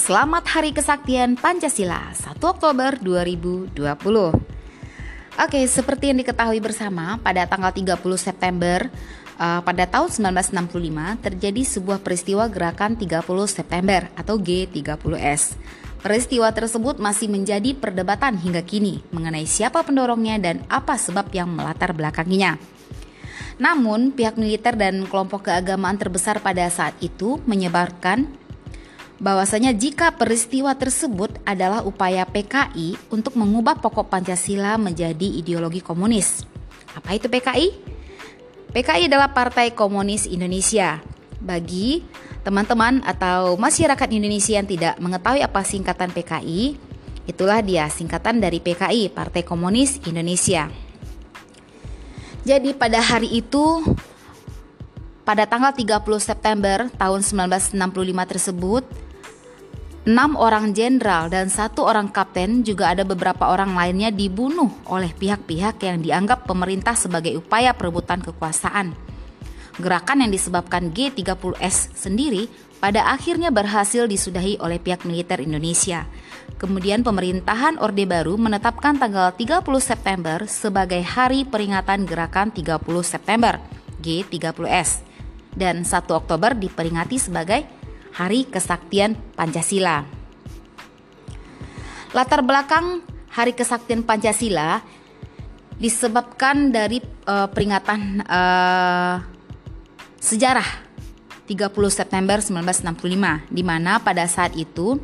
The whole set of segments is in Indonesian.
Selamat Hari Kesaktian Pancasila 1 Oktober 2020 Oke, seperti yang diketahui bersama, pada tanggal 30 September uh, pada tahun 1965 terjadi sebuah peristiwa gerakan 30 September atau G30S. Peristiwa tersebut masih menjadi perdebatan hingga kini mengenai siapa pendorongnya dan apa sebab yang melatar belakanginya. Namun, pihak militer dan kelompok keagamaan terbesar pada saat itu menyebarkan bahwasanya jika peristiwa tersebut adalah upaya PKI untuk mengubah pokok Pancasila menjadi ideologi komunis. Apa itu PKI? PKI adalah Partai Komunis Indonesia. Bagi teman-teman atau masyarakat Indonesia yang tidak mengetahui apa singkatan PKI, itulah dia singkatan dari PKI, Partai Komunis Indonesia. Jadi pada hari itu pada tanggal 30 September tahun 1965 tersebut Enam orang jenderal dan satu orang kapten juga ada beberapa orang lainnya dibunuh oleh pihak-pihak yang dianggap pemerintah sebagai upaya perebutan kekuasaan. Gerakan yang disebabkan G30S sendiri pada akhirnya berhasil disudahi oleh pihak militer Indonesia. Kemudian pemerintahan Orde Baru menetapkan tanggal 30 September sebagai hari peringatan gerakan 30 September G30S dan 1 Oktober diperingati sebagai Hari Kesaktian Pancasila. Latar belakang Hari Kesaktian Pancasila disebabkan dari uh, peringatan uh, sejarah 30 September 1965 di mana pada saat itu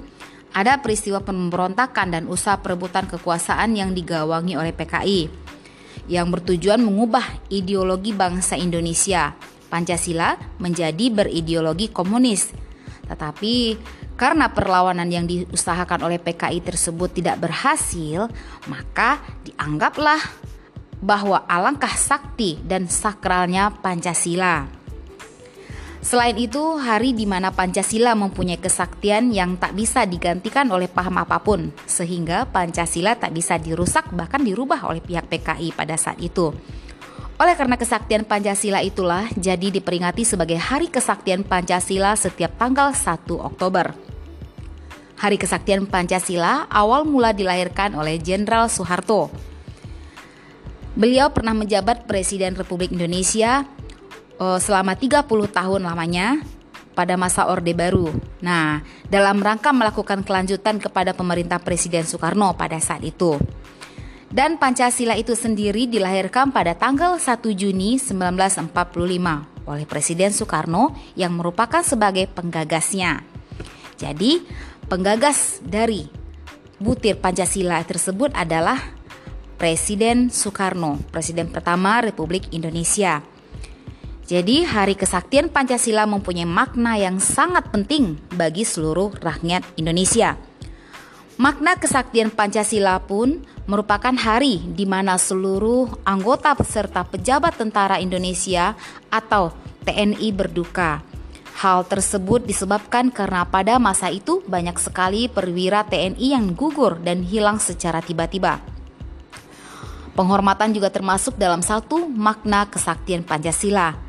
ada peristiwa pemberontakan dan usaha perebutan kekuasaan yang digawangi oleh PKI yang bertujuan mengubah ideologi bangsa Indonesia Pancasila menjadi berideologi komunis tetapi karena perlawanan yang diusahakan oleh PKI tersebut tidak berhasil, maka dianggaplah bahwa alangkah sakti dan sakralnya Pancasila. Selain itu, hari di mana Pancasila mempunyai kesaktian yang tak bisa digantikan oleh paham apa pun, sehingga Pancasila tak bisa dirusak bahkan dirubah oleh pihak PKI pada saat itu. Oleh karena kesaktian Pancasila itulah jadi diperingati sebagai Hari Kesaktian Pancasila setiap tanggal 1 Oktober. Hari Kesaktian Pancasila awal mula dilahirkan oleh Jenderal Soeharto. Beliau pernah menjabat Presiden Republik Indonesia uh, selama 30 tahun lamanya pada masa Orde Baru. Nah, dalam rangka melakukan kelanjutan kepada pemerintah Presiden Soekarno pada saat itu. Dan Pancasila itu sendiri dilahirkan pada tanggal 1 Juni 1945 oleh Presiden Soekarno yang merupakan sebagai penggagasnya. Jadi, penggagas dari butir Pancasila tersebut adalah Presiden Soekarno, presiden pertama Republik Indonesia. Jadi, Hari Kesaktian Pancasila mempunyai makna yang sangat penting bagi seluruh rakyat Indonesia. Makna kesaktian Pancasila pun merupakan hari di mana seluruh anggota peserta pejabat tentara Indonesia atau TNI berduka. Hal tersebut disebabkan karena pada masa itu banyak sekali perwira TNI yang gugur dan hilang secara tiba-tiba. Penghormatan juga termasuk dalam satu makna kesaktian Pancasila.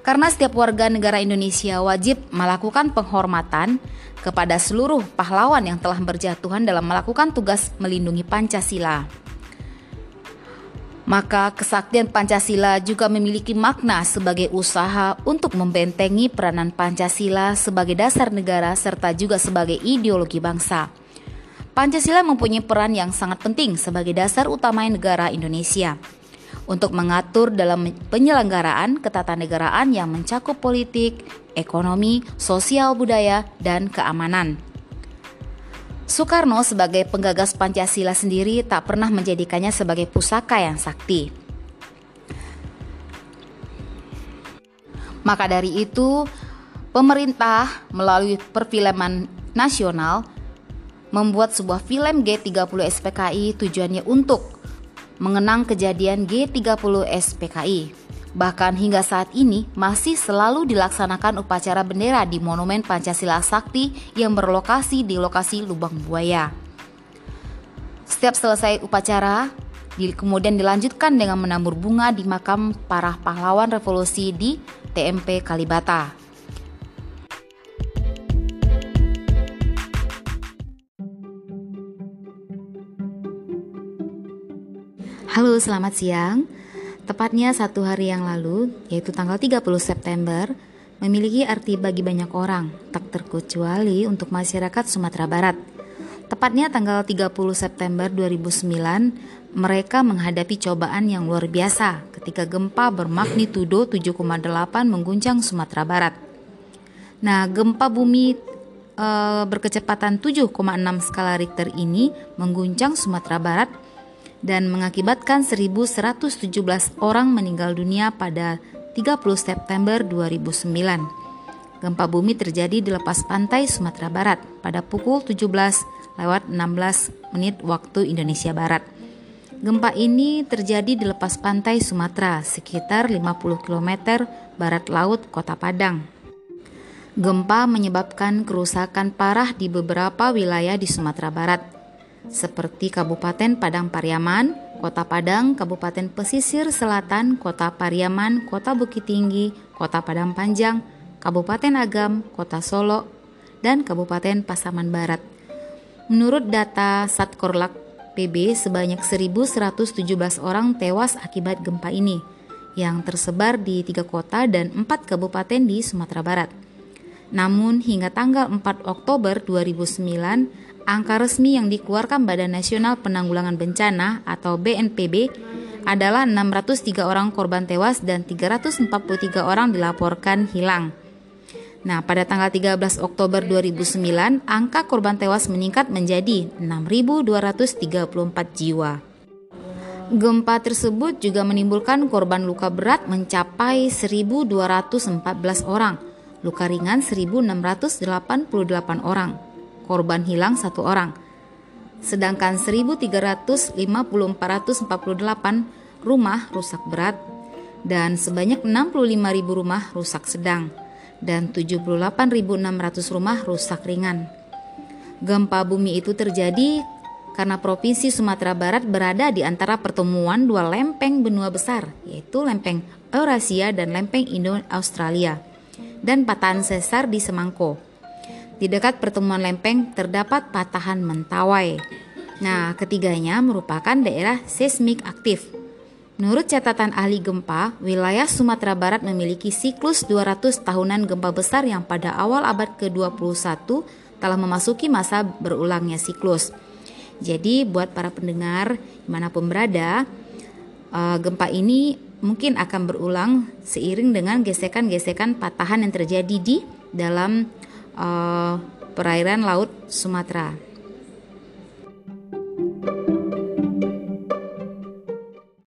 Karena setiap warga negara Indonesia wajib melakukan penghormatan kepada seluruh pahlawan yang telah berjatuhan dalam melakukan tugas melindungi Pancasila. Maka kesaktian Pancasila juga memiliki makna sebagai usaha untuk membentengi peranan Pancasila sebagai dasar negara serta juga sebagai ideologi bangsa. Pancasila mempunyai peran yang sangat penting sebagai dasar utama negara Indonesia untuk mengatur dalam penyelenggaraan ketatanegaraan yang mencakup politik, ekonomi, sosial budaya, dan keamanan. Soekarno sebagai penggagas Pancasila sendiri tak pernah menjadikannya sebagai pusaka yang sakti. Maka dari itu, pemerintah melalui perfilman nasional membuat sebuah film G30 SPKI tujuannya untuk mengenang kejadian G30 SPKI. Bahkan hingga saat ini masih selalu dilaksanakan upacara bendera di Monumen Pancasila Sakti yang berlokasi di lokasi Lubang Buaya. Setiap selesai upacara, kemudian dilanjutkan dengan menambur bunga di makam para pahlawan revolusi di TMP Kalibata. Halo, selamat siang. Tepatnya satu hari yang lalu, yaitu tanggal 30 September, memiliki arti bagi banyak orang, tak terkecuali untuk masyarakat Sumatera Barat. Tepatnya tanggal 30 September 2009, mereka menghadapi cobaan yang luar biasa ketika gempa bermagnitudo 7,8 mengguncang Sumatera Barat. Nah, gempa bumi e, berkecepatan 7,6 skala Richter ini mengguncang Sumatera Barat dan mengakibatkan 1117 orang meninggal dunia pada 30 September 2009. Gempa bumi terjadi di lepas pantai Sumatera Barat pada pukul 17 lewat 16 menit waktu Indonesia Barat. Gempa ini terjadi di lepas pantai Sumatera sekitar 50 km barat laut Kota Padang. Gempa menyebabkan kerusakan parah di beberapa wilayah di Sumatera Barat seperti Kabupaten Padang Pariaman, Kota Padang, Kabupaten Pesisir Selatan, Kota Pariaman, Kota Bukit Tinggi, Kota Padang Panjang, Kabupaten Agam, Kota Solo, dan Kabupaten Pasaman Barat. Menurut data Satkorlak PB, sebanyak 1.117 orang tewas akibat gempa ini, yang tersebar di tiga kota dan empat kabupaten di Sumatera Barat. Namun hingga tanggal 4 Oktober 2009, Angka resmi yang dikeluarkan Badan Nasional Penanggulangan Bencana atau BNPB adalah 603 orang korban tewas dan 343 orang dilaporkan hilang. Nah, pada tanggal 13 Oktober 2009, angka korban tewas meningkat menjadi 6.234 jiwa. Gempa tersebut juga menimbulkan korban luka berat mencapai 1.214 orang, luka ringan 1.688 orang korban hilang satu orang. Sedangkan 1.350.448 rumah rusak berat dan sebanyak 65.000 rumah rusak sedang dan 78.600 rumah rusak ringan. Gempa bumi itu terjadi karena Provinsi Sumatera Barat berada di antara pertemuan dua lempeng benua besar, yaitu lempeng Eurasia dan lempeng Indo-Australia, dan patahan sesar di Semangko. Di dekat pertemuan lempeng terdapat patahan mentawai. Nah, ketiganya merupakan daerah seismik aktif. Menurut catatan ahli gempa, wilayah Sumatera Barat memiliki siklus 200 tahunan gempa besar yang pada awal abad ke-21 telah memasuki masa berulangnya siklus. Jadi buat para pendengar di mana pun berada, uh, gempa ini mungkin akan berulang seiring dengan gesekan-gesekan patahan yang terjadi di dalam uh, perairan laut Sumatera.